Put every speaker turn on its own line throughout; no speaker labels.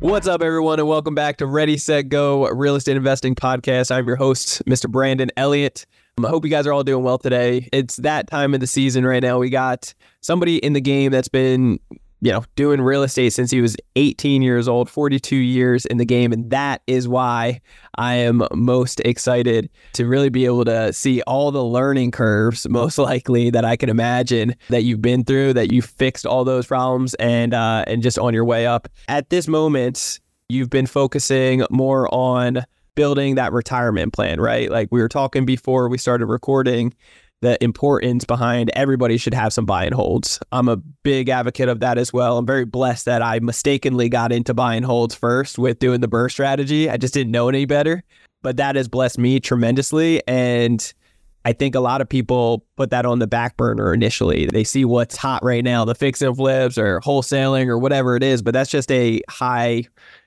What's up, everyone, and welcome back to Ready, Set, Go Real Estate Investing Podcast. I'm your host, Mr. Brandon Elliott. Um, I hope you guys are all doing well today. It's that time of the season right now. We got somebody in the game that's been you know, doing real estate since he was 18 years old, 42 years in the game. And that is why I am most excited to really be able to see all the learning curves, most likely that I can imagine that you've been through, that you fixed all those problems and, uh, and just on your way up. At this moment, you've been focusing more on building that retirement plan, right? Like we were talking before we started recording the importance behind everybody should have some buy and holds. I'm a big advocate of that as well. I'm very blessed that I mistakenly got into buy and holds first with doing the BRRRR strategy. I just didn't know any better, but that has blessed me tremendously. And I think a lot of people put that on the back burner initially. They see what's hot right now, the fix and flips or wholesaling or whatever it is, but that's just a high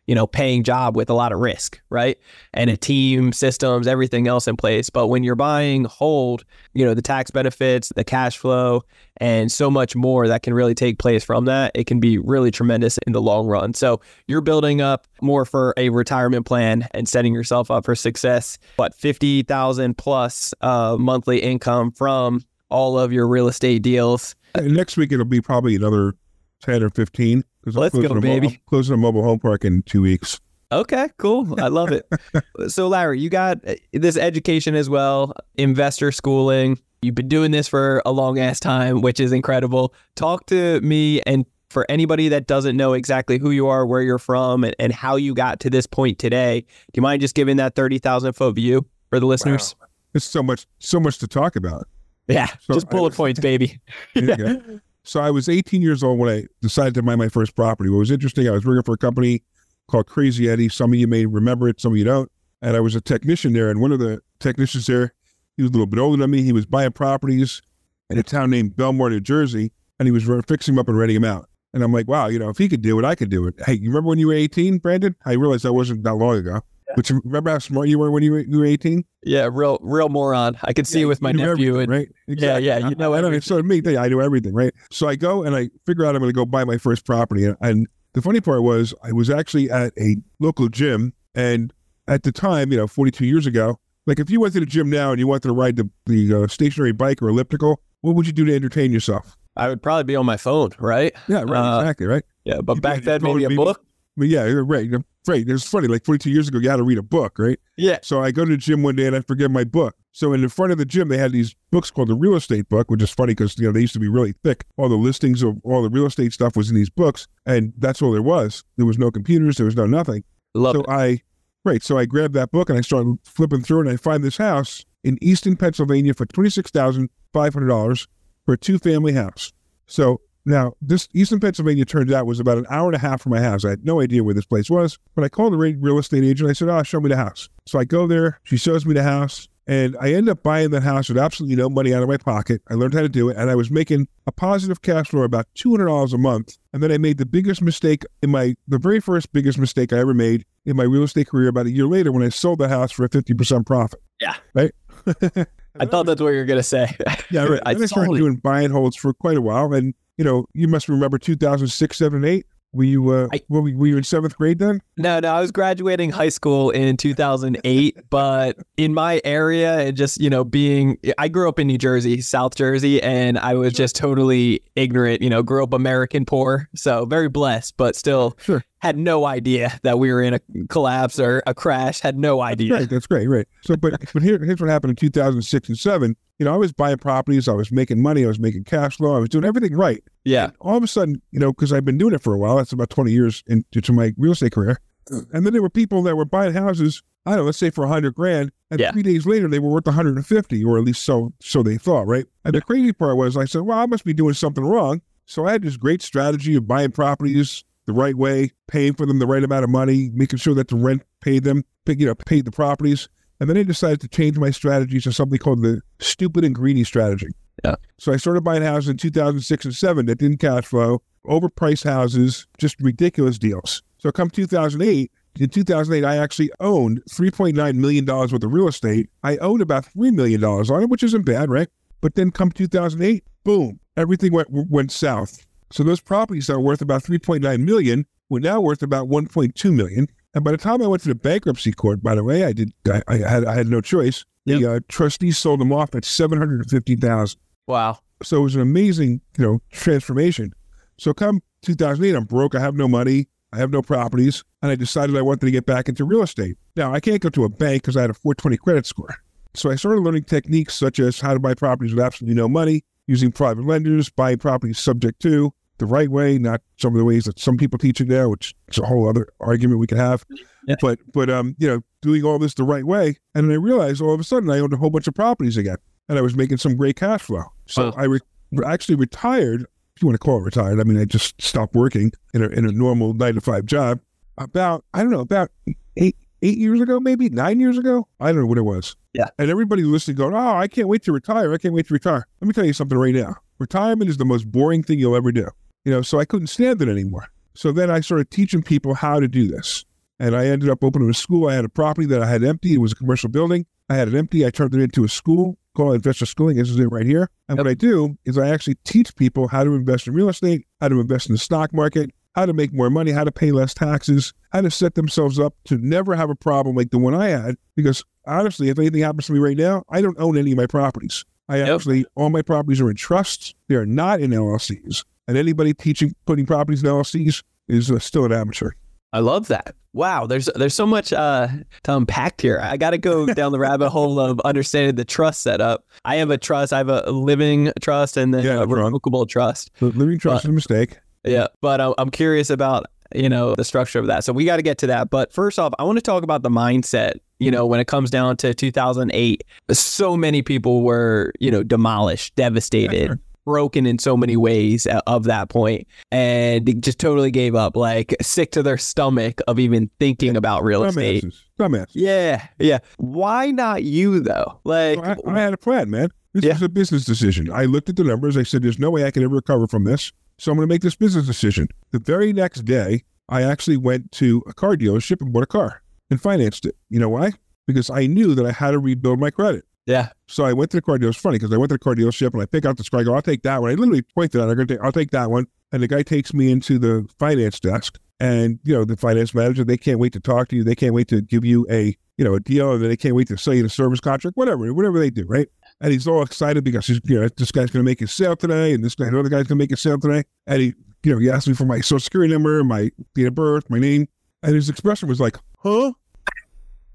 you know, paying job with a lot of risk, right? And a team, systems, everything else in place. But when you're buying hold, you know, the tax benefits, the cash flow, and so much more that can really take place from that, it can be really tremendous in the long run. So you're building up more for a retirement plan and setting yourself up for success. What, 50,000 plus uh, monthly income from all of your real estate deals.
Next week, it'll be probably another 10 or 15.
Let's go, baby.
Mo- closing a mobile home park in two weeks.
Okay, cool. I love it. so, Larry, you got uh, this education as well, investor schooling. You've been doing this for a long ass time, which is incredible. Talk to me and for anybody that doesn't know exactly who you are, where you're from, and, and how you got to this point today. Do you mind just giving that 30,000 foot view for the listeners?
Wow. There's so much, so much to talk about.
Yeah, so just bullet I, points, baby.
So I was 18 years old when I decided to buy my first property. What was interesting, I was working for a company called Crazy Eddie. Some of you may remember it, some of you don't. And I was a technician there. And one of the technicians there, he was a little bit older than me. He was buying properties in a town named Bellmawr, New Jersey, and he was fixing them up and renting them out. And I'm like, wow, you know, if he could do it, I could do it. Hey, you remember when you were 18, Brandon? I realized that wasn't that long ago. But you remember how smart you were when you were, you were 18?
Yeah, real real moron. I could see yeah, with my nephew. And,
right?
Exactly. Yeah, yeah. You know,
I, I so me, I knew everything, right? So I go and I figure out I'm going to go buy my first property. And, and the funny part was I was actually at a local gym. And at the time, you know, 42 years ago, like if you went to the gym now and you wanted to ride the, the uh, stationary bike or elliptical, what would you do to entertain yourself?
I would probably be on my phone, right?
Yeah, right. Uh, exactly, right.
Yeah, but you back then, maybe a book.
But yeah, right. Right. It's funny. Like 42 years ago, you had to read a book, right?
Yeah.
So I go to the gym one day and I forget my book. So in the front of the gym, they had these books called the real estate book, which is funny because you know they used to be really thick. All the listings of all the real estate stuff was in these books, and that's all there was. There was no computers. There was no nothing.
Love
so
it.
I, right. So I grabbed that book and I started flipping through, and I find this house in Easton, Pennsylvania, for twenty six thousand five hundred dollars for a two family house. So now, this Easton Pennsylvania turns out was about an hour and a half from my house. I had no idea where this place was, but I called the real estate agent. I said, Oh, show me the house. So I go there. She shows me the house. And I end up buying that house with absolutely no money out of my pocket. I learned how to do it. And I was making a positive cash flow about $200 a month. And then I made the biggest mistake in my, the very first biggest mistake I ever made in my real estate career about a year later when I sold the house for a 50% profit.
Yeah.
Right.
I thought that's what you were going to say.
yeah, right. I, I started doing buy and holds for quite a while. And you know, you must remember 2006, 7, 8. Were you uh, I, were, were you in seventh grade then?
No, no, I was graduating high school in 2008. but in my area, and just you know, being I grew up in New Jersey, South Jersey, and I was just totally ignorant. You know, grew up American poor, so very blessed, but still
sure.
Had no idea that we were in a collapse or a crash. Had no idea.
That's great. That's great. Right. So, but but here, here's what happened in 2006 and seven you know, I was buying properties, I was making money, I was making cash flow, I was doing everything right.
Yeah.
And all of a sudden, you know, because I've been doing it for a while, that's about 20 years into my real estate career. And then there were people that were buying houses, I don't know, let's say for 100 grand, and yeah. three days later they were worth 150, or at least so so they thought, right? And the crazy part was, I said, well, I must be doing something wrong. So I had this great strategy of buying properties the right way, paying for them the right amount of money, making sure that the rent paid them, you know, paid the properties. And then I decided to change my strategy to something called the stupid and greedy strategy.
Yeah.
So I started buying houses in 2006 and 7 that didn't cash flow, overpriced houses, just ridiculous deals. So come 2008, in 2008, I actually owned $3.9 million worth of real estate. I owned about $3 million on it, which isn't bad, right? But then come 2008, boom, everything went went south. So those properties that were worth about 3.9 million were now worth about 1.2 million. And by the time I went to the bankruptcy court, by the way, I did I, I had I had no choice.
Yep.
The uh, trustees sold them off at 750,000.
Wow.
So it was an amazing, you know, transformation. So come 2008, I'm broke. I have no money. I have no properties, and I decided I wanted to get back into real estate. Now I can't go to a bank because I had a 420 credit score. So I started learning techniques such as how to buy properties with absolutely no money, using private lenders, buying properties subject to the right way, not some of the ways that some people teach it now, which is a whole other argument we could have.
Yeah.
But but um, you know, doing all this the right way, and then I realized all of a sudden I owned a whole bunch of properties again, and I was making some great cash flow. So
Wow.
I re- actually retired. If you want to call it retired, I mean I just stopped working in a in a normal nine to five job. About I don't know about eight eight years ago, maybe nine years ago. I don't know what it was.
Yeah.
And everybody listening going, oh, I can't wait to retire. I can't wait to retire. Let me tell you something right now. Retirement is the most boring thing you'll ever do. You know, so I couldn't stand it anymore. So then I started teaching people how to do this. And I ended up opening a school. I had a property that I had empty. It was a commercial building. I had it empty. I turned it into a school called Investor Schooling. This is it right here. And what I do is I actually teach people how to invest in real estate, how to invest in the stock market, how to make more money, how to pay less taxes, how to set themselves up to never have a problem like the one I had. Because honestly, if anything happens to me right now, I don't own any of my properties. I
Yep.
actually, all my properties are in trusts. They are not in LLCs. And anybody teaching, putting properties in LLCs is uh, still an amateur.
I love that. Wow, there's there's so much uh, to unpack here. I got to go down the rabbit hole of understanding the trust setup. I have a trust. I have a living trust and then
Yeah,
a revocable trust.
The living trust is a mistake.
Yeah, but I'm, I'm curious about you know the structure of that. So we got to get to that. But first off, I want to talk about the mindset. You know, when it comes down to 2008, so many people were you know demolished, devastated. Broken in so many ways of that point, and just totally gave up, like sick to their stomach of even thinking about real estate.
Dumbasses. Dumbass.
Yeah, yeah. Why not you though? Like,
I, I had a plan, man. This
Yeah.
was a business decision. I looked at the numbers. I said, there's no way I can ever recover from this. So I'm going to make this business decision. The very next day, I actually went to a car dealership and bought a car and financed it. You know why? Because I knew that I had to rebuild my credit.
Yeah,
So I went to the car dealership. It's funny because I went to the car dealership and I pick out this car. I go, I'll take that one. I literally pointed out, I go, take. I'll take that one. And the guy takes me into the finance desk. And, you know, the finance manager, they can't wait to talk to you. They can't wait to give you a, you know, a deal. And they can't wait to sell you the service contract, whatever, whatever they do, right? And he's all excited because he's, you know, this guy's going to make his sale today. And this guy, another guy's going to make his sale today. And he, you know, he asked me for my social security number, my date of birth, my name. And his expression was like, huh?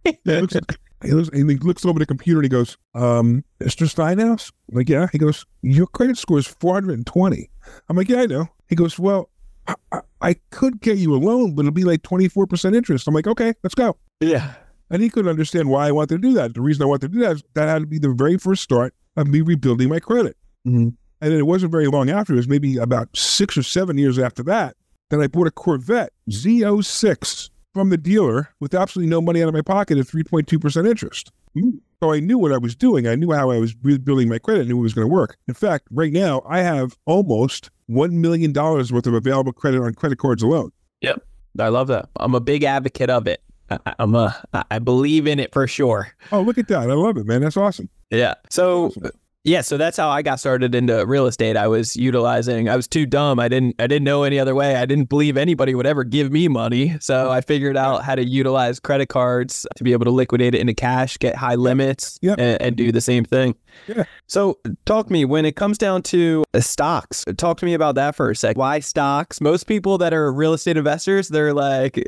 he, looks, he, looks, and he looks over the computer and he goes, um, Mr. Steinhouse? I'm like, yeah. He goes, your credit score is 420. I'm like, yeah, I know. He goes, well, I, I, I could get you a loan, but it'll be like 24% interest. I'm like, okay, let's go.
yeah,
And he couldn't understand why I wanted to do that. The reason I wanted to do that is that had to be the very first start of me rebuilding my credit.
Mhm.
And then it wasn't very long after, it was maybe about six or seven years after that, that I bought a Corvette Z06 from the dealer with absolutely no money out of my pocket at 3.2% interest. Hmm. So I knew what I was doing. I knew how I was rebuilding my credit, I knew it was going to work. In fact, right now, I have almost $1 million worth of available credit on credit cards alone. Yep.
I love that. I'm a big advocate of it. I, I'm a, I- I believe in it for sure.
Oh, look at that. I love it, man. That's awesome.
Yeah. So
Awesome.
Yeah, so that's how I got started into real estate. I was utilizing. I was too dumb. I didn't. I didn't know any other way. I didn't believe anybody would ever give me money. So I figured out how to utilize credit cards to be able to liquidate it into cash, get high limits,
Yep.
and, and do the same thing.
Yeah.
So talk to me when it comes down to uh, stocks. Talk to me about that for a sec. Why stocks? Most people that are real estate investors, they're like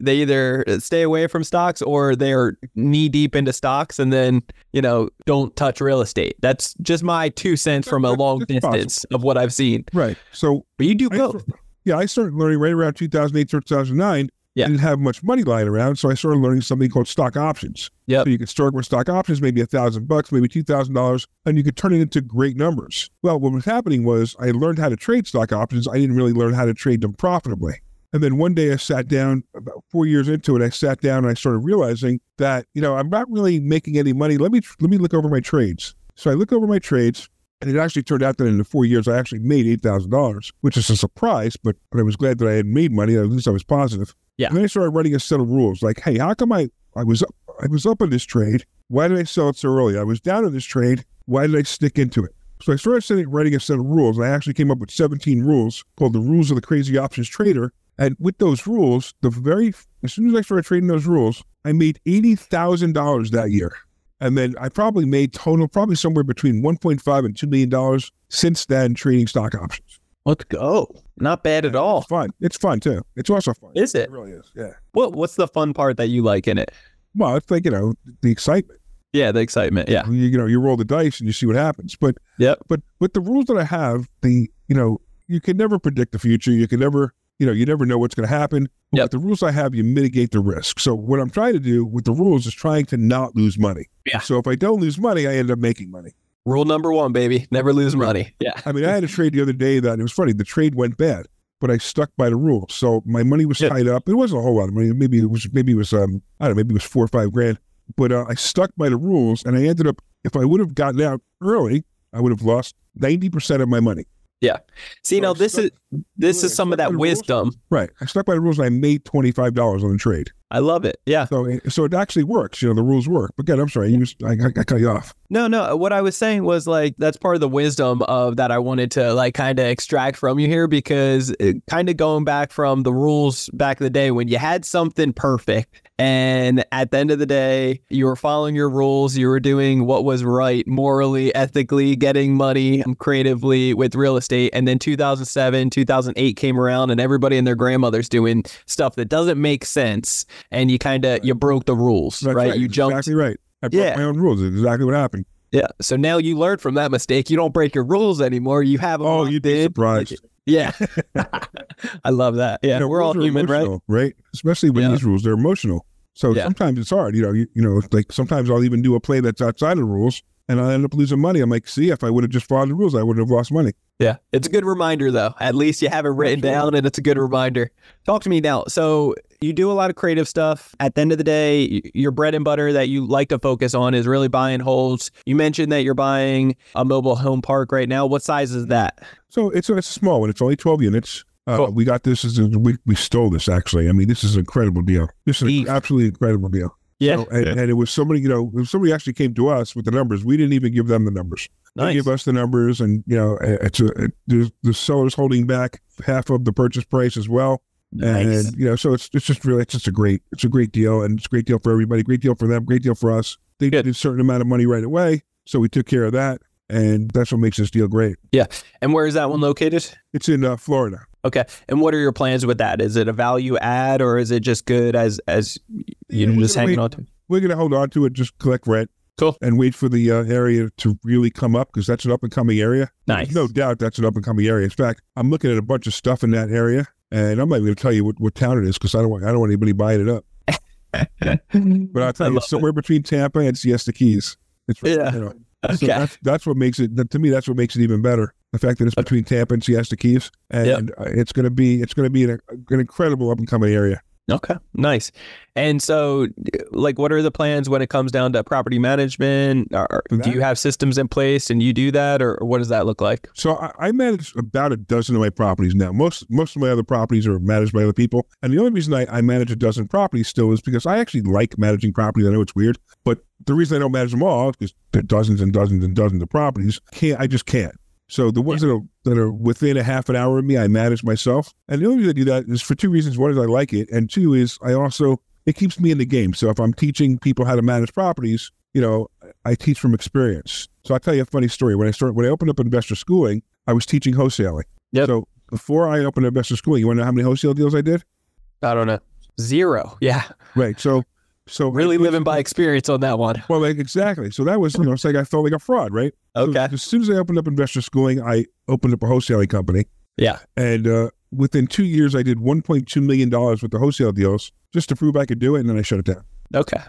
they either stay away from stocks or they're knee deep into stocks and then you know don't touch real estate. That's just my two cents from a long
possible.
distance of what I've seen.
Right. So
But you do both.
yeah, I started learning right around 2008, 2009.
Yeah.
I didn't have much money lying around, so I started learning something called stock options.
Yeah.
So you could start with stock options, maybe a thousand bucks, maybe two thousand dollars, and you could turn it into great numbers. Well, what was happening was I learned how to trade stock options. I didn't really learn how to trade them profitably. And then one day I sat down about four years into it. I sat down and I started realizing that, you know, I'm not really making any money. Let me, let me look over my trades. So I look over my trades and it actually turned out that in the four years, I actually made $8,000, which is a surprise, but, but I was glad that I had made money. At least I was positive.
Yeah.
And then I started writing a set of rules like, hey, how come I, I was up, I was up in this trade. Why did I sell it so early? I was down in this trade. Why did I stick into it? So I started setting, writing a set of rules. And I actually came up with 17 rules called the rules of the crazy options trader. And with those rules, the very as soon as I started trading those rules, I made eighty thousand dollars that year. And then I probably made total probably somewhere between 1.5 and 2 million dollars since then trading stock options.
Let's go. Not bad at all.
It's fun. It's fun too. It's also fun.
Is it?
It really is. Yeah.
What What's the fun part that you like in it?
Well, it's like, you know, the excitement.
Yeah, the excitement. Yeah.
You, you know, you roll the dice and you see what happens. But
yeah.
but with the rules that I have, the you know, you can never predict the future. You can never, you know, you never know what's going to happen. But
Yep.
With the rules I have, you mitigate the risk. So what I'm trying to do with the rules is trying to not lose money.
Yeah.
So if I don't lose money, I end up making money.
Rule number one, baby: never lose money. Yeah.
I mean, I had a trade the other day that it was funny. The trade went bad, but I stuck by the rules. So my money was tied up. It wasn't a whole lot of money. Maybe it was maybe it was um I don't know, maybe it was four or five grand. But uh, I stuck by the rules, and I ended up. If I would have gotten out early, I would have lost ninety percent of my money. Yeah.
See,
So
now this
stuck-
is this is some of that
the rules?
wisdom.
Right. I stuck by the rules, and I made twenty five dollars on the trade.
I love it. Yeah.
So it- so it actually works. You know, the rules work. But again, I'm sorry. You just, I, I, I cut you off.
No, no. Uh, what I was saying was like that's part of the wisdom of that I wanted to like kind of extract from you here because kind of going back from the rules back in the day when you had something perfect and at the end of the day you were following your rules, you were doing what was right morally, ethically, getting money creatively with real estate and then 2007, 2008 came around and everybody and their grandmother's doing stuff that doesn't make sense and you kind of you broke the rules,
That's
right? You
That's
jumped
Exactly right. I broke
Yeah.
my own rules. It's exactly what happened.
yeah. So now you learned from that mistake. You don't break your rules anymore. You have them
Oh, you'd be
in.
surprised.
Yeah. I love that. Yeah.
You know,
We're all human, right?
right? Especially with
Yeah.
these rules, they're emotional. So
Yeah.
sometimes it's hard. You know, you, you know, like sometimes I'll even do a play that's outside of the rules, and I end up losing money. I'm like, see, if I would have just followed the rules, I would have lost money.
Yeah. It's a good reminder, though. At least you have it written
Absolutely.
down and it's a good reminder. Talk to me now. So you do a lot of creative stuff. At the end of the day, your bread and butter that you like to focus on is really buying holes. You mentioned that you're buying a mobile home park right now. What size is that?
So it's a, it's a small one. It's only 12 units. Uh,
Cool.
We got this as a, we we stole this actually. I mean, this is an incredible deal. This is an absolutely incredible deal. So, and, and it was somebody, you know, if somebody actually came to us with the numbers. We didn't even give them the numbers. They
Nice.
give us the numbers, and you know, it's a it, there's, the seller's holding back half of the purchase price as well.
Nice.
And you know, so it's it's just really it's just a great it's a great deal, and it's a great deal for everybody. Great deal for them. Great deal for us. They
Good.
did a certain amount of money right away, so we took care of that, and that's what makes this deal great. Yeah.
And where is that one located?
It's in uh, Florida.
Okay. And what are your plans with that? Is it a value add or is it just good as as you know
Yeah,
just hanging
wait-
on to? it?
We're going to hold on to it, just collect rent.
Cool.
And wait for the uh, area to really come up because that's an up and coming area.
Nice.
There's no doubt that's an up and coming area. In fact, I'm looking at a bunch of stuff in that area, and I'm not even going to tell you what, what town it is because I don't want I don't want anybody buying it up. But I'll tell you, somewhere between Tampa and Siesta Keys. It's
Yeah.
you know,
Okay.
so that's that's what makes it. To me, that's what makes it even better. The fact that it's between Tampa and Siesta Keys, and uh, it's going to be it's going to be an, an incredible up and coming area.
Okay, nice. And so, like, what are the plans when it comes down to property management? Or, do you have systems in place and you do that, or, or what does that look like?
So I, I manage about a dozen of my properties now. Most most of my other properties are managed by other people, and the only reason I, I manage a dozen properties still is because I actually like managing properties. I know it's weird, but the reason I don't manage them all is because there are dozens and dozens and dozens of properties. Can't I just can't. So the ones that are that are within a half an hour of me, I manage myself. And the only reason I do that is for two reasons. One is I like it, and two is I also it keeps me in the game. So if I'm teaching people how to manage properties, you know, I teach from experience. So I'll tell you a funny story. When I started when I opened up investor schooling, I was teaching wholesaling.
Yep.
So before I opened up investor schooling, you want to know how many wholesale deals I did?
I don't know. Zero. Yeah.
Right. So so
Really living by experience on that one.
well, like exactly. So that was you know, it's like I felt like a fraud, right? So
Okay.
as soon as I opened up investor schooling, I opened up a wholesaling company.
Yeah.
And uh, within two years, I did 1.2 million dollars with the wholesale deals just to prove I could do it, and then I shut it down.
Okay.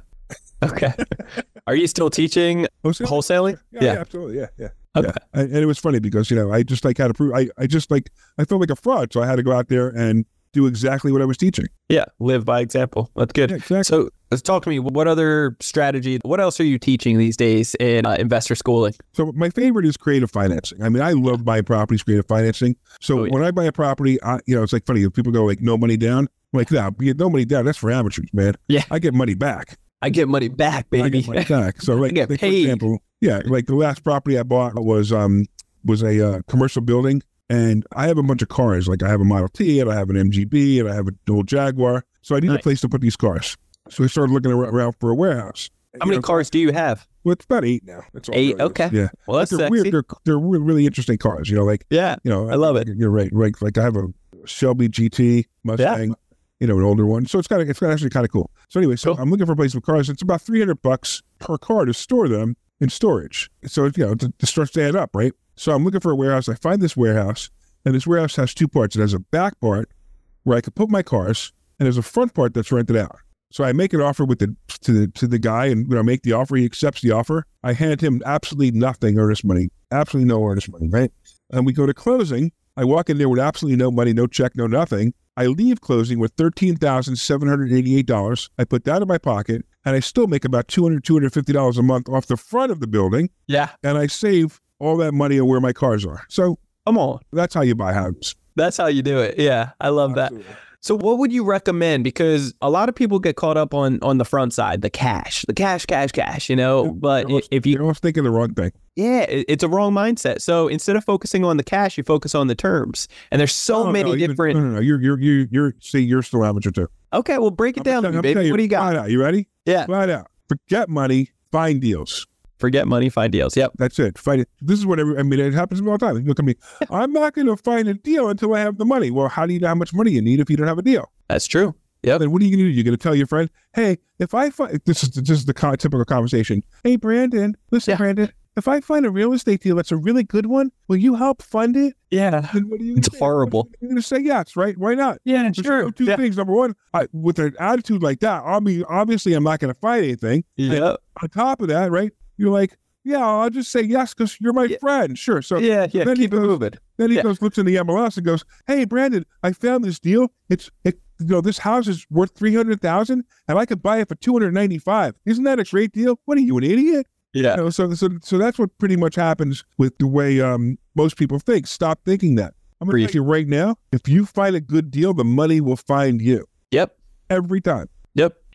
Okay. Are you still teaching
Wholesale?
wholesaling?
Yeah,
Yeah.
yeah, absolutely. Yeah, yeah.
Okay.
Yeah. And, and it was funny because, you know, I just like had to prove, I, I just like, I felt like a fraud. So I had to go out there and do exactly what I was teaching.
Yeah, live by example. That's good.
Yeah, exactly.
So, let's talk to me. What other strategy? What else are you teaching these days in uh, investor schooling?
So my favorite is creative financing. I mean, I love buying properties, creative financing. So
Oh, yeah.
when I buy a property, I, you know, it's like funny. If people go like no money down, I'm like, no, you get no money down. That's for amateurs, man.
Yeah.
I get money back.
I get money back, baby.
I get money back. So like, like, for example, yeah, like the last property I bought was um was a uh, commercial building, and I have a bunch of cars. Like I have a Model T, and I have an MGB, and I have a old Jaguar. So I need a place to put these cars. So I started looking around for a warehouse.
How many
know,
cars do you have?
Well, it's about eight now. That's all
Eight?
really is.
Okay.
Yeah.
Well, that's
they're
sexy.
weird. They're, they're really interesting cars. You know, like
yeah,
you know,
I love it.
You're right. Right. Like I have a Shelby GT Mustang, Yeah. you know, an older one. So it's kind of it's actually kind of cool. So anyway, so
Cool.
I'm looking for a place for cars. It's about 300 bucks per car to store them in storage. So you know, the, the starts to add up, right? So I'm looking for a warehouse. I find this warehouse, and this warehouse has two parts. It has a back part where I can put my cars, and there's a front part that's rented out. So I make an offer with the to the to the guy, and when I make the offer, he accepts the offer. I hand him absolutely nothing earnest money, absolutely no earnest money, right? And we go to closing. I walk in there with absolutely no money, no check, no nothing. I leave closing with thirteen thousand seven hundred eighty-eight dollars. I put that in my pocket, and I still make about 200 250 dollars a month off the front of the building,
yeah.
and I save all that money on where my cars are. So
Come on,
that's how you buy houses.
that's how you do it. Yeah, I love that. So, what would you recommend? Because a lot of people get caught up on on the front side, the cash, the cash, cash, cash. You know,
Yeah,
but if you
You're almost thinking the wrong thing.
Yeah, it's a wrong mindset. So instead of focusing on the cash, you focus on the terms. And there's so
No, no,
many
even-
different.
No, no, no. You're you're you're you're see, you're still amateur too.
Okay, well, break it down,
I'm
me,
telling- I'm
baby.
telling
What do you got?
Flat out. You ready?
Yeah,
Flat out. Forget money. Find deals.
Forget money, find deals. Yep.
That's it. Find it. This is what every, I mean. It happens all the time. Look at me. I'm not going to find a deal until I have the money. Well, how do you know how much money you need if you don't have a deal?
That's true. Yeah.
Then what are you going to do? You're going to tell your friend, "Hey, if I find this is this is the typical conversation. Hey, Brandon, listen,
Yeah.
Brandon, if I find a real estate deal that's a really good one, will you help fund it?"
Yeah.
Then what are you?
It's
say?
horrible.
You're going to say yes, right? Why not?
Yeah,
There's no two
Yeah.
things. Number one, I, with an attitude like that, I mean, obviously, I'm not going to find anything.
Yep.
On top of that, right? You're like, yeah, I'll just say yes because you're my
Yeah.
friend. Sure. So
Yeah. Yeah.
then he goes- then he
Yeah.
goes, looks in the MLS and goes, "Hey, Brandon, I found this deal. It's it, you know, this house is worth three hundred thousand, and I could buy it for two hundred ninety-five. Isn't that a great deal? What are you, an idiot?
Yeah.
You know, so so so that's what pretty much happens with the way um most people think. Stop thinking that. I'm going to tell you right now, if you find a good deal, the money will find you
Yep.
every time.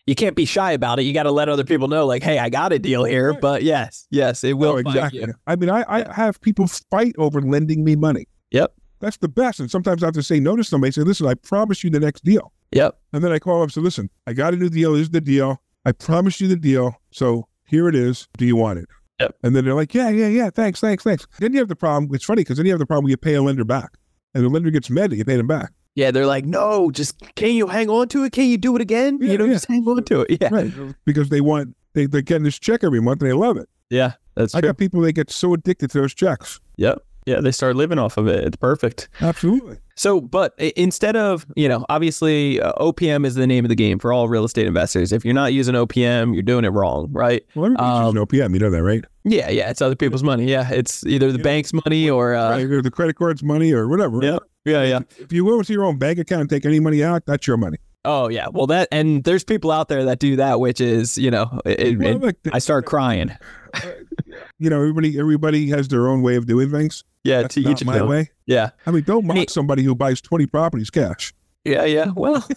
You can't be shy about it. You got to let other people know, like, hey, I got a deal here. But yes, yes, it will
Oh, exactly. I mean, I, I have people fight over lending me money.
Yep.
That's the best. And sometimes I have to say no to somebody. Say, listen, I promise you the next deal.
Yep.
And then I call up and say, listen, I got a new deal. This is the deal. I promised you the deal. So here it is. Do you want it?
Yep.
And then they're like, yeah, yeah, yeah. Thanks, thanks, thanks. Then you have the problem. It's funny because then you have the problem where you pay a lender back. And the lender gets mad that you paid him back.
Yeah. They're like, no, just can you hang on to it? Can you do it again?
Yeah,
you know,
yeah.
just hang on to it. Yeah.
Right. because they want, they, they're getting this check every month and they love it.
Yeah. That's
I
true.
got people that get so addicted to those checks.
Yep. Yeah. They start living off of it. It's perfect.
Absolutely.
So, but instead of, you know, obviously uh, OPM is the name of the game for all real estate investors. If you're not using OPM, you're doing it wrong, right?
Well, everybody's
Um,
using OPM. You know that, right?
Yeah, yeah, it's other people's money. Yeah, it's either the bank's money or uh
right. Or the credit card's money or whatever.
Yeah. yeah, yeah.
If you go into your own bank account and take any money out, that's your money.
Oh, yeah. Well, that and there's people out there that do that which is, you know, it,
Well,
it-
look,
I start crying.
You know, everybody everybody has their own way of doing things.
Yeah,
That's
to each
my way.
Yeah.
I mean, don't mock somebody who buys twenty properties cash.
Yeah, yeah. Well,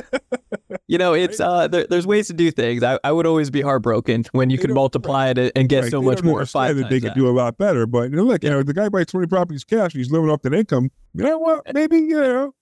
you know, it's uh there, there's ways to do things. I, I would always be heartbroken when you
They
can multiply it and get
Right,
so
they
much more five
that they could do a lot better. But you know, look, you know, the guy buys twenty properties cash. He's living off that income. You know what? Maybe you know,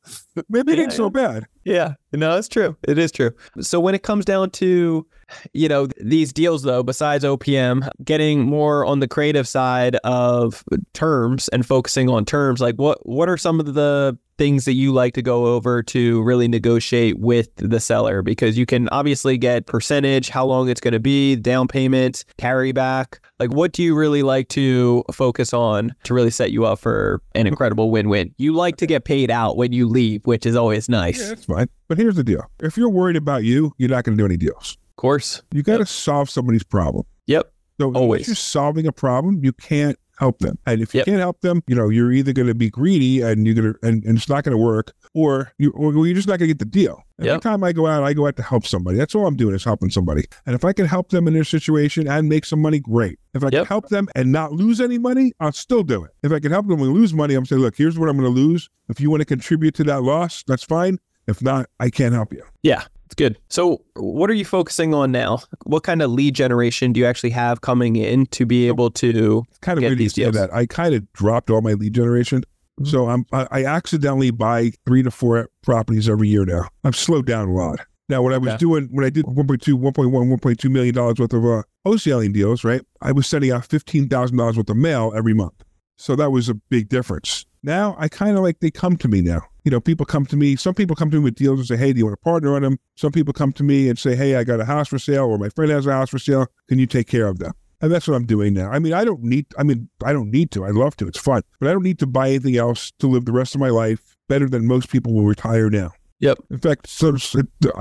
maybe it
Yeah,
ain't so bad.
Yeah, no, it's true. It is true. So when it comes down to, you know, these deals though, besides OPM, getting more on the creative side of terms and focusing on terms, like what what are some of the things that you like to go over to really negotiate with the seller because you can obviously get percentage, how long it's going to be, down payment, carry back. Like what do you really like to focus on to really set you up for an incredible win-win? You like to get paid out when you leave, which is always nice.
Yeah, that's fine. But here's the deal: if you're worried about you, you're not going to do any deals.
Of course.
You got to solve somebody's problem.
Yep.
So
Always.
you're solving a problem, you can't help them. And if you
Yep.
can't help them, you know, you're either going to be greedy and you're going to, and, and it's not going to work, or you or you're just not going to get the deal. Every
Yep.
time I go out, I go out to help somebody. That's all I'm doing is helping somebody. And if I can help them in their situation and make some money, great. If I
Yep.
can help them and not lose any money, I'll still do it. If I can help them and lose money, I'm saying, look, here's what I'm going to lose. If you want to contribute to that loss, that's fine. If not, I can't help you.
Yeah, it's good. So, what are you focusing on now? What kind of lead generation do you actually have coming in to be able to?
It's kind of
Get
weird say
deals.
that. I kind of dropped all my lead generation.
Mhm.
So I'm I, I accidentally buy three to four properties every year now. I've slowed down a lot. Now, what I was
Okay.
doing, when I did 1.2, 1.1, 1.2 million dollars worth of uh, wholesaling deals, right? I was sending out fifteen thousand dollars worth of mail every month. So that was a big difference. Now I kind of like they come to me now. You know, people come to me. Some people come to me with deals and say, "Hey, do you want to partner on them?" Some people come to me and say, "Hey, I got a house for sale, or my friend has a house for sale. Can you take care of them?" And that's what I'm doing now. I mean, I don't need. I mean, I don't need to. I love to. It's fun, but I don't need to buy anything else to live the rest of my life better than most people will retire now.
Yep.
In fact, so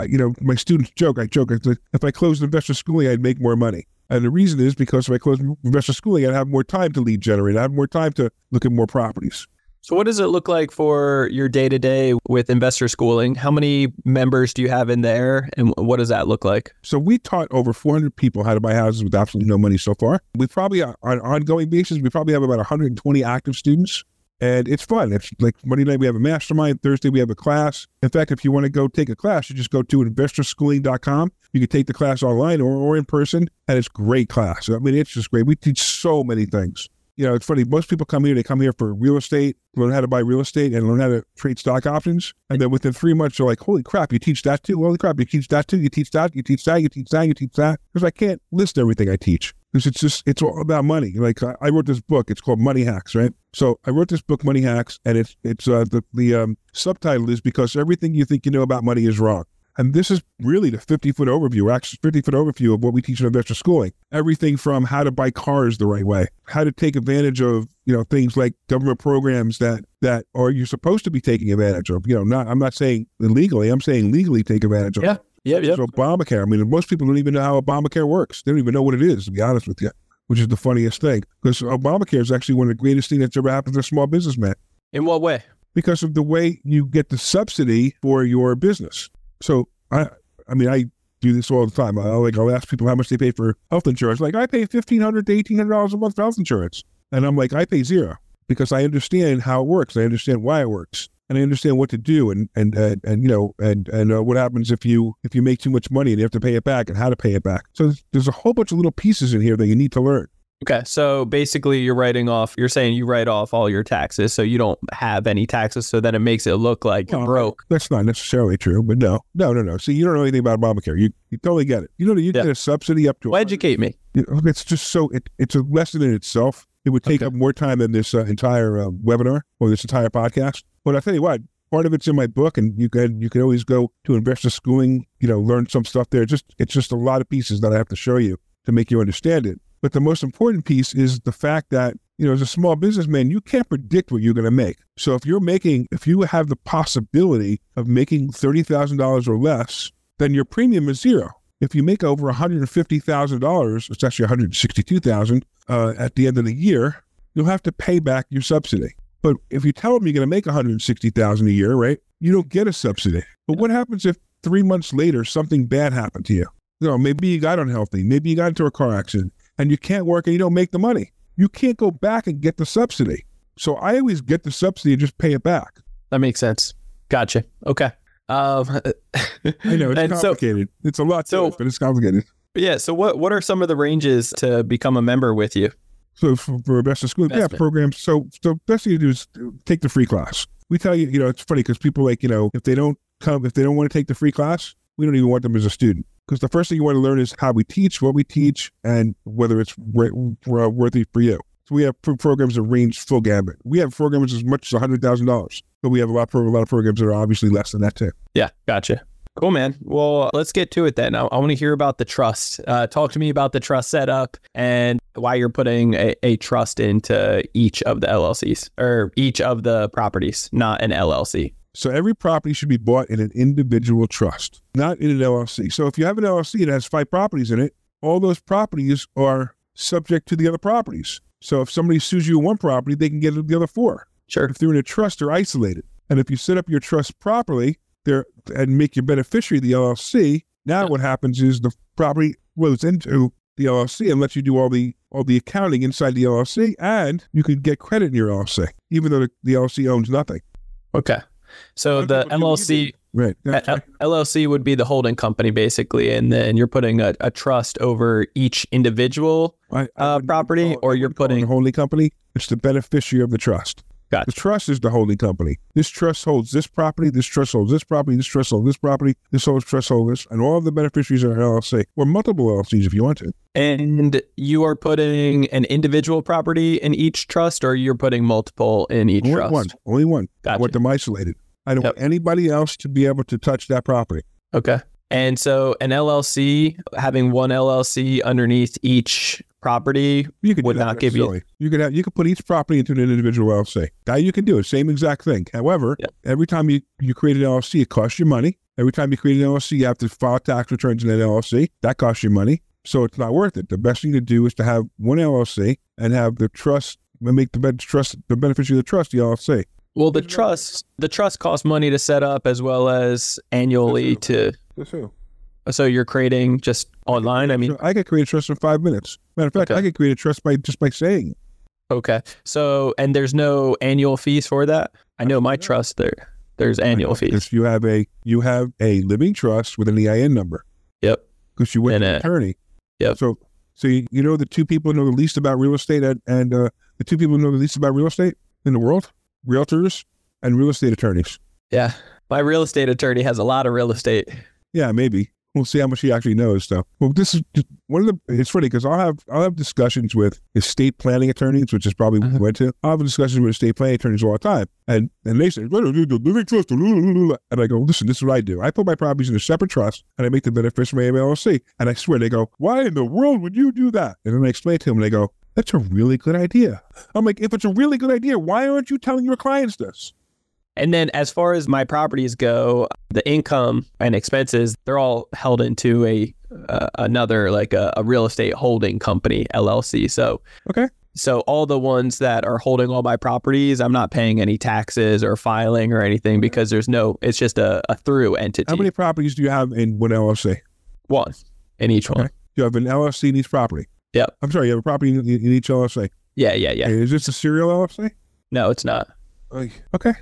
you know, my students joke. I joke. If I closed investor schooling, I'd make more money. And the reason is because if I closed investor schooling, I'd have more time to lead generate. I'd have more time to look at more properties.
So, what does it look like for your day to day with investor schooling? How many members do you have in there, and what does that look like?
So we taught over 400 people how to buy houses with absolutely no money so far. We probably, uh, on an ongoing basis, we probably have about 120 active students. And it's fun. It's like Monday night we have a mastermind. Thursday we have a class. In fact, if you want to go take a class, you just go to investorschooling.com. You can take the class online or, or in person, and it's great class. I mean, it's just great. We teach so many things. You know, it's funny. Most people come here, they come here for real estate, learn how to buy real estate, and learn how to trade stock options. And then within three months, they're like, holy crap, you teach that too? Holy crap, you teach that too? You teach that, you teach that, you teach that, you teach that. Because I can't list everything I teach. Because it's just, it's all about money. Like I, wrote this book, it's called Money Hacks, right? So I wrote this book, Money Hacks, and it's, it's, uh, the, the um, subtitle is because everything you think you know about money is wrong. And this is really the 50 foot overview, actually 50 foot overview of what we teach in investor schooling. Everything from how to buy cars the right way, how to take advantage of, you know, things like government programs that, that are you're supposed to be taking advantage of. You know, not, I'm not saying illegally, I'm saying legally take advantage of.
Yeah. Yeah, Yep.
So Obamacare, I mean, most people don't even know how Obamacare works. They don't even know what it is, to be honest with you, which is the funniest thing. Because Obamacare is actually one of the greatest things that's ever happened to a small businessman
In what way?
because of the way you get the subsidy for your business. So I, I mean, I do this all the time. I like I'll ask people how much they pay for health insurance. Like I pay fifteen hundred to eighteen hundred dollars a month for health insurance, and I'm like I pay zero because I understand how it works. I understand why it works, and I understand what to do, and and and, and you know, and and uh, what happens if you if you make too much money and you have to pay it back, and how to pay it back. So there's, there's a whole bunch of little pieces in here that you need to learn.
Okay. So basically, you're writing off, you're saying you write off all your taxes. So you don't have any taxes. So then it makes it look like you're
Well,
broke.
That's not necessarily true, but no, no, no, no. See, you don't know anything about Obamacare. You you totally get it. You know, you
Yeah.
get a subsidy up to
Well, educate me.
It's just so it, it's a lesson in itself. It would take
Okay.
up more time than this uh, entire uh, webinar or this entire podcast. But I'll tell you what, part of it's in my book, and you can you can always go to investor schooling. You know, learn some stuff there. Just it's just a lot of pieces that I have to show you to make you understand it. But the most important piece is the fact that you know, as a small businessman, you can't predict what you're going to make. So if you're making, if you have the possibility of making thirty thousand dollars or less, then your premium is zero. If you make over one hundred and fifty thousand dollars, it's actually one hundred sixty-two thousand uh, at the end of the year. You'll have to pay back your subsidy. But if you tell them you're going to make $160,000 a year, right? You don't get a subsidy. But what happens if three months later something bad happened to you? You know, maybe you got unhealthy, maybe you got into a car accident, and you can't work and you don't make the money. You can't go back and get the subsidy. So I always get the subsidy and just pay it back.
That makes sense. Gotcha. Okay. Um,
I know it's
and so,
complicated. it's a lot,
so-
it, but it's complicated.
yeah. So what what are some of the ranges to become a member with you?
So for, for of school, yeah, programs. So so best thing to do is take the free class. We tell you, you know, it's funny because people like, you know, if they don't come, if they don't want to take the free class, we don't even want them as a student. Because the first thing you want to learn is how we teach, what we teach, and whether it's wor- wor- worthy for you. So we have programs that range full gambit. We have programs as much as hundred thousand dollars, but we have a lot, a lot of programs that are obviously less than that too.
Yeah. Gotcha. Cool, man. Well, let's get to it then. I, I want to hear about the trust. Uh, talk to me about the trust setup and why you're putting a, a trust into each of the LLCs or each of the properties, not an LLC.
So every property should be bought in an individual trust, not in an LLC. So if you have an LLC that has five properties in it, all those properties are subject to the other properties. So if somebody sues you on one property, they can get it the other four.
Sure.
If they're in a trust, they're isolated. And if you set up your trust properly there and make your beneficiary the LLC, now what happens is the property flows into the LLC and lets you do all the all the accounting inside the LLC, and you can get credit in your LLC, even though the, the LLC owns nothing.
Okay. So
Some
the
people do what you
LLC
Right. That's
L- LLC would be the holding company basically, and then you're putting a, a trust over each individual
I- I
uh, property,
call
or you're
wouldn't call it
putting
a holding company. It's the beneficiary of the trust.
Gotcha.
The trust is the holding company. This trust holds this property. This trust holds this property. This trust holds this property. This holds trust holders, and all of the beneficiaries are LLC or multiple LLCs if you want to.
and you are putting an individual property in each trust, or you're putting multiple in each
Only
trust.
one. Only one. I
Gotcha.
want them isolated. I don't
Yep.
want anybody else to be able to touch that property.
Okay. And so an LLC having one LLC underneath each property
You could
Would not give you-
You could have you could put each property into an individual LLC. That you can do it. Same exact thing. However,
Yep.
every time you, you create an LLC, it costs you money. Every time you create an LLC, you have to file tax returns in an LLC. That costs you money. So it's not worth it. The best thing to do is to have one LLC and have the trust and make the trust the beneficiary of the trust the LLC.
Well, the trust the trust costs money to set up as well as annually to. So you're creating just online. I mean,
I could create a trust in five minutes. Matter of fact,
Okay.
I could create a trust by just by saying it.
okay. So and there's no annual fees for that. I know my trust there. There's annual fees.
Because you have a you have a living trust with an EIN number.
Yep.
Because you went
And
to an attorney.
Yep.
So so you, you know the two people know the least about real estate and, and uh, the two people who know the least about real estate in the world? Realtors and real estate attorneys.
Yeah. My real estate attorney has a lot of real estate.
Yeah, maybe. We'll see how much he actually knows. So, well, this is one of the. It's funny because I'll have I'll have discussions with estate planning attorneys, which is probably what we
Uh-huh.
went to. I'll have discussions with estate planning attorneys all the time, and and they say, "Well, you do living trust," and I go, "Listen, this is what I do. I put my properties in a separate trust, and I make the beneficiary my LLC." And I swear, they go, "Why in the world would you do that?" And then I explain to them, and they go, "That's a really good idea." I'm like, "If it's a really good idea, why aren't you telling your clients this?"
And then as far as my properties go, the income and expenses, they're all held into a uh, another like a, a real estate holding company, LLC. So
Okay.
So all the ones that are holding all my properties, I'm not paying any taxes or filing or anything because there's no it's just a, a through entity.
How many properties do you have in one LLC?
one in each one.
Okay. You have an LLC in each property.
Yep.
I'm sorry, you have a property in, in each LLC.
Yeah, yeah, yeah.
Is this a serial LLC?
No, it's not.
Okay.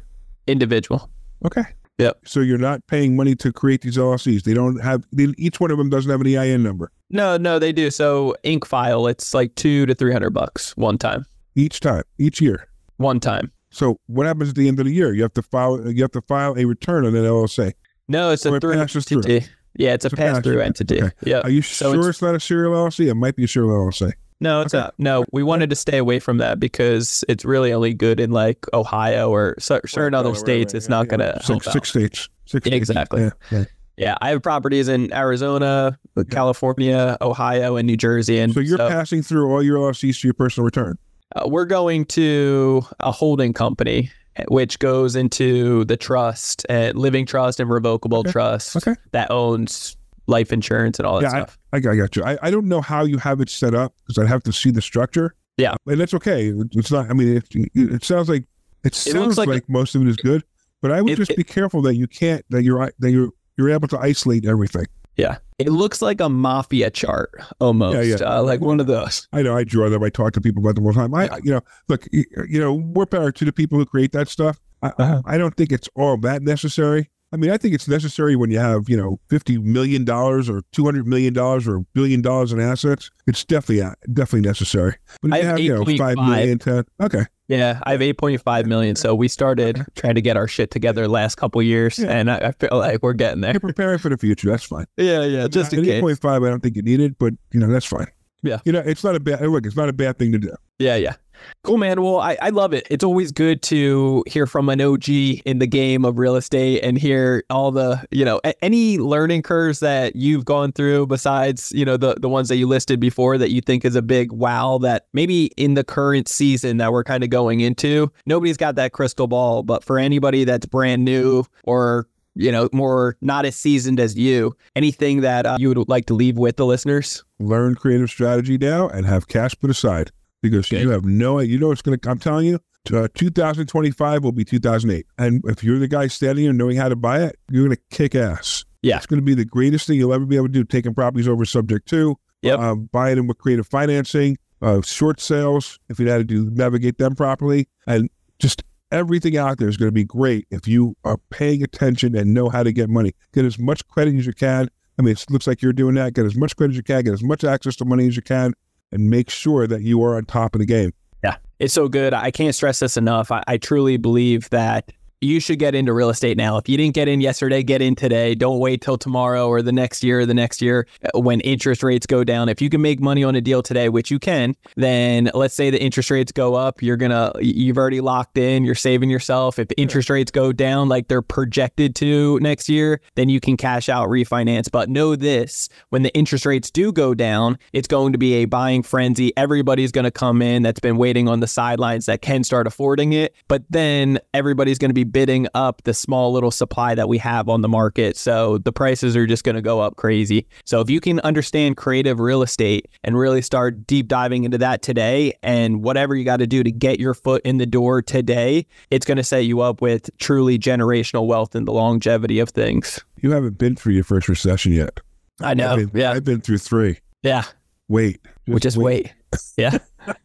Individual.
Okay.
Yep.
So you're not paying money to create these LLCs. They don't have they, each one of them doesn't have an EIN number
No, no, they do. So Incfile, it's like two to three hundred bucks one time.
each time, each year.
One time.
So what happens at the end of the year? You have to file you have to file a return on an LLC.
No, it's
Or
a
it
through
passes through.
entity. Yeah, it's a pass through entity.
Okay.
Yeah.
Are you
So
sure
it's-
it's, not a serial LLC? It might be a serial LLC.
No, it's
Okay.
not. No, we wanted to stay away from that because it's really only good in like Ohio or cer- certain other
Right, right,
states.
right,
It's
yeah,
not
yeah.
going to
six, six states. Six states.
Exactly.
Yeah, yeah.
Yeah, I have properties in Arizona, California, Ohio, and New Jersey, and
So you're passing through all your LLCs to your personal return.
uh, we're going to a holding company, which goes into the trust, and living trust and revocable
Okay.
trust
Okay.
that owns life insurance and all that
Yeah,
stuff.
I, I got you. I, I don't know how you have it set up because I'd have to see the structure.
Yeah.
and that's okay. It's not. I mean, it, it sounds like it sounds
looks
like,
like
most of it is good, but I would
It-
just
it-
be careful that you can't that you're that you're you're able to isolate everything.
Yeah, it looks like a mafia chart almost,
Yeah, yeah.
Uh, like one of those.
I know I draw them. I talk to people about them all the time. I, you know, look, you, you know, more power to the people who create that stuff. I,
Uh-huh.
I don't think it's all that necessary. I mean, I think it's necessary when you have, you know, fifty million dollars or two hundred million dollars or a billion dollars in assets. It's definitely uh, definitely necessary. But
I
if you
have
you know,
8.5.
five million, ten. Okay,
Yeah, I have 8.5 million. So we started trying to get our shit together last couple years,
Yeah.
and I, I feel like we're getting there.
you're preparing for the future. That's fine.
Yeah, yeah, just in case.
eight point five, I don't think you need it, but you know, that's fine.
Yeah.
you know, it's not a bad look. It's not a bad thing to do.
Yeah, yeah. Cool, man. Well, I, I love it. It's always good to hear from an OG in the game of real estate and hear all the, you know, any learning curves that you've gone through besides, you know, the, the ones that you listed before that you think is a big wow that maybe in the current season that we're kind of going into, nobody's got that crystal ball. But for anybody that's brand new or, you know, more not as seasoned as you, anything that uh, you would like to leave with the listeners?
Learn creative strategy now and have cash put aside because
Good.
you have no. You know, it's gonna. I'm telling you, uh, 2025 will be 2008. And if you're the guy standing here knowing how to buy it, you're going to kick ass.
Yeah.
It's going to be the greatest thing you'll ever be able to do, taking properties over subject to,
Yep.
uh, buying them with creative financing, uh, short sales, if you know how to do navigate them properly, and just everything out there is going to be great if you are paying attention and know how to get money. Get as much credit as you can. I mean, it looks like you're doing that. Get as much credit as you can, get as much access to money as you can, and make sure that you are on top of the game.
Yeah, it's so good. I can't stress this enough. I, I truly believe that you should get into real estate now. If you didn't get in yesterday, get in today. Don't wait till tomorrow or the next year or the next year uh, when interest rates go down. If you can make money on a deal today, which you can, then let's say the interest rates go up, you're going to, you've already locked in, you're saving yourself. If interest rates go down like they're projected to next year, then you can cash out, refinance. But know this when the interest rates do go down, it's going to be a buying frenzy. Everybody's going to come in that's been waiting on the sidelines that can start affording it. But then everybody's going to be bidding up the small little supply that we have on the market. So the prices are just going to go up crazy. So if you can understand creative real estate and really start deep diving into that today and whatever you got to do to get your foot in the door today, it's going to set you up with truly generational wealth and the longevity of things.
You haven't been through your first recession yet.
I know.
I've been,
yeah.
I've been through three.
Yeah.
Wait.
Which is wait. Yeah.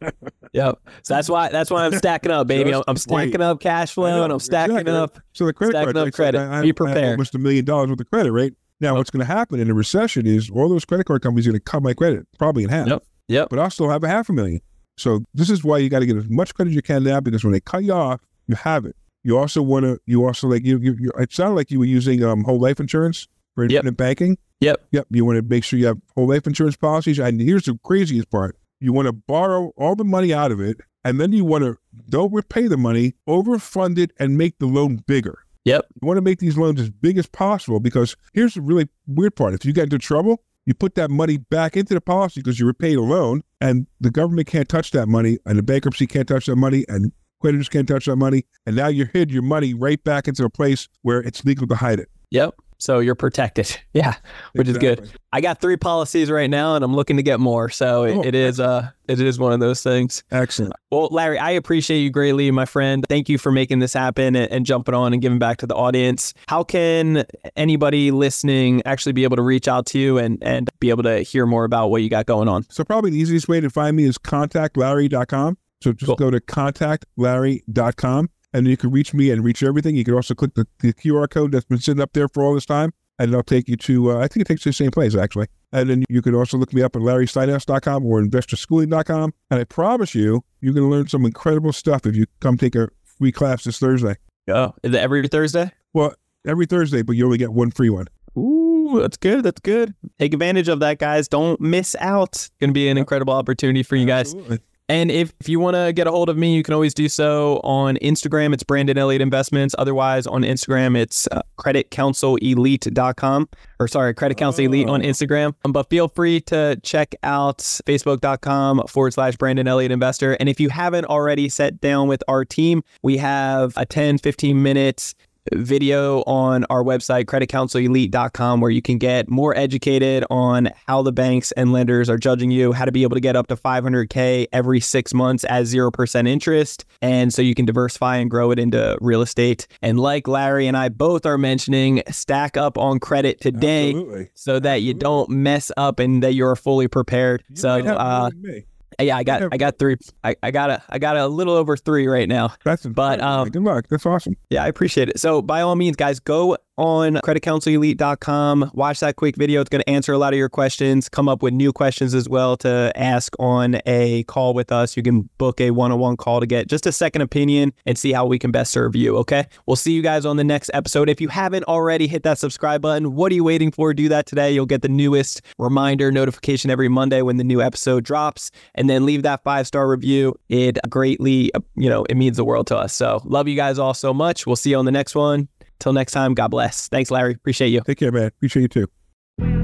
yep. So that's why that's why I'm stacking up, baby. I'm, I'm stacking up cash flow and I'm stacking
exactly.
up.
So the credit
stacking
card,
up? Credit.
I, I,
Be
I
prepared.
almost a million dollars worth of credit, right? Now, what's going to happen in a recession is all those credit card companies are going to cut my credit, probably in half.
Yep. Yep.
But I'll still have a half a million. So this is why you got to get as much credit as you can now, because when they cut you off, you have it. You also want to. You also like you. you, you it sounded like you were using um, whole life insurance for
Yep.
independent banking.
Yep.
Yep. You want to make sure you have whole life insurance policies. And here's the craziest part: you want to borrow all the money out of it, and then you want to don't repay the money, overfund it, and make the loan bigger.
Yep.
You want to make these loans as big as possible because here's the really weird part: if you get into trouble, you put that money back into the policy because you repaid a loan, and the government can't touch that money, and the bankruptcy can't touch that money, and creditors can't touch that money, and now you hid your money right back into a place where it's legal to hide it.
Yep. So you're protected. Yeah. Which is good. I got three policies right now and I'm looking to get more. So it,
Oh,
it is uh it is one of those things.
Excellent.
Well, Larry, I appreciate you greatly, my friend. Thank you for making this happen and, and jumping on and giving back to the audience. How can anybody listening actually be able to reach out to you and, and be able to hear more about what you got going on?
So probably the easiest way to find me is contactlarry.com. So just
Cool.
go to contactlarry.com and then you can reach me and reach everything. You can also click the, the QR code that's been sitting up there for all this time and it'll take you to, uh, I think it takes you to the same place actually. And then you can also look me up at larrysteinhouse.com or investorschooling.com. And I promise you, you're going to learn some incredible stuff if you come take a free class this Thursday.
Oh, is it every Thursday?
Well, every Thursday, but you only get one free one.
Ooh, that's good. That's good. Take advantage of that, guys. Don't miss out. It's going to be an incredible opportunity for you guys.
Absolutely.
And if, if you want to get a hold of me, you can always do so on Instagram. It's Brandon Elliott Investments. Otherwise, on Instagram, it's uh, creditcounselelite.com or sorry, Credit Counsel Elite on Instagram. Um, but feel free to check out facebook.com forward slash Brandon Elliott Investor. And if you haven't already sat down with our team, we have a 10, 15 minutes video on our website, creditcounselelite.com, where you can get more educated on how the banks and lenders are judging you, how to be able to get up to 500K every six months at 0% interest. And so you can diversify and grow it into real estate. And like Larry and I both are mentioning, stack up on credit today
Absolutely.
so that you don't mess up and that you're fully prepared.
You
So, uh,
me.
Yeah, I got, I got three, I, I got a, I got a little over three right now.
That's
but, um,
good luck. That's awesome.
Yeah, I appreciate it. So, by all means, guys, go on creditcounselelite.com, watch that quick video. It's going to answer a lot of your questions, come up with new questions as well to ask on a call with us. You can book a one on one call to get just a second opinion and see how we can best serve you. Okay. We'll see you guys on the next episode. If you haven't already hit that subscribe button, what are you waiting for? Do that today. You'll get the newest reminder notification every Monday when the new episode drops. And then leave that five star review. It greatly, you know, it means the world to us. So, love you guys all so much. We'll see you on the next one. Till next time, God bless. Thanks, Larry. Appreciate you.
Take care, man. Appreciate you too.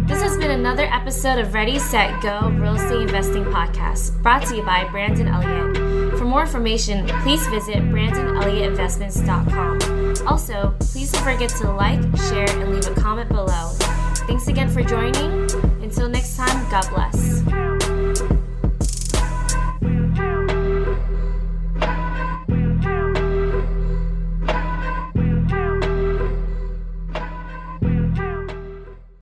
This has been another episode of Ready, Set, Go Real Estate Investing Podcast, brought to you by Brandon Elliott. For more information, please visit BrandonElliottInvestments.com. Also, please don't forget to like, share, and leave a comment below. Thanks again for joining. Until next time, God bless.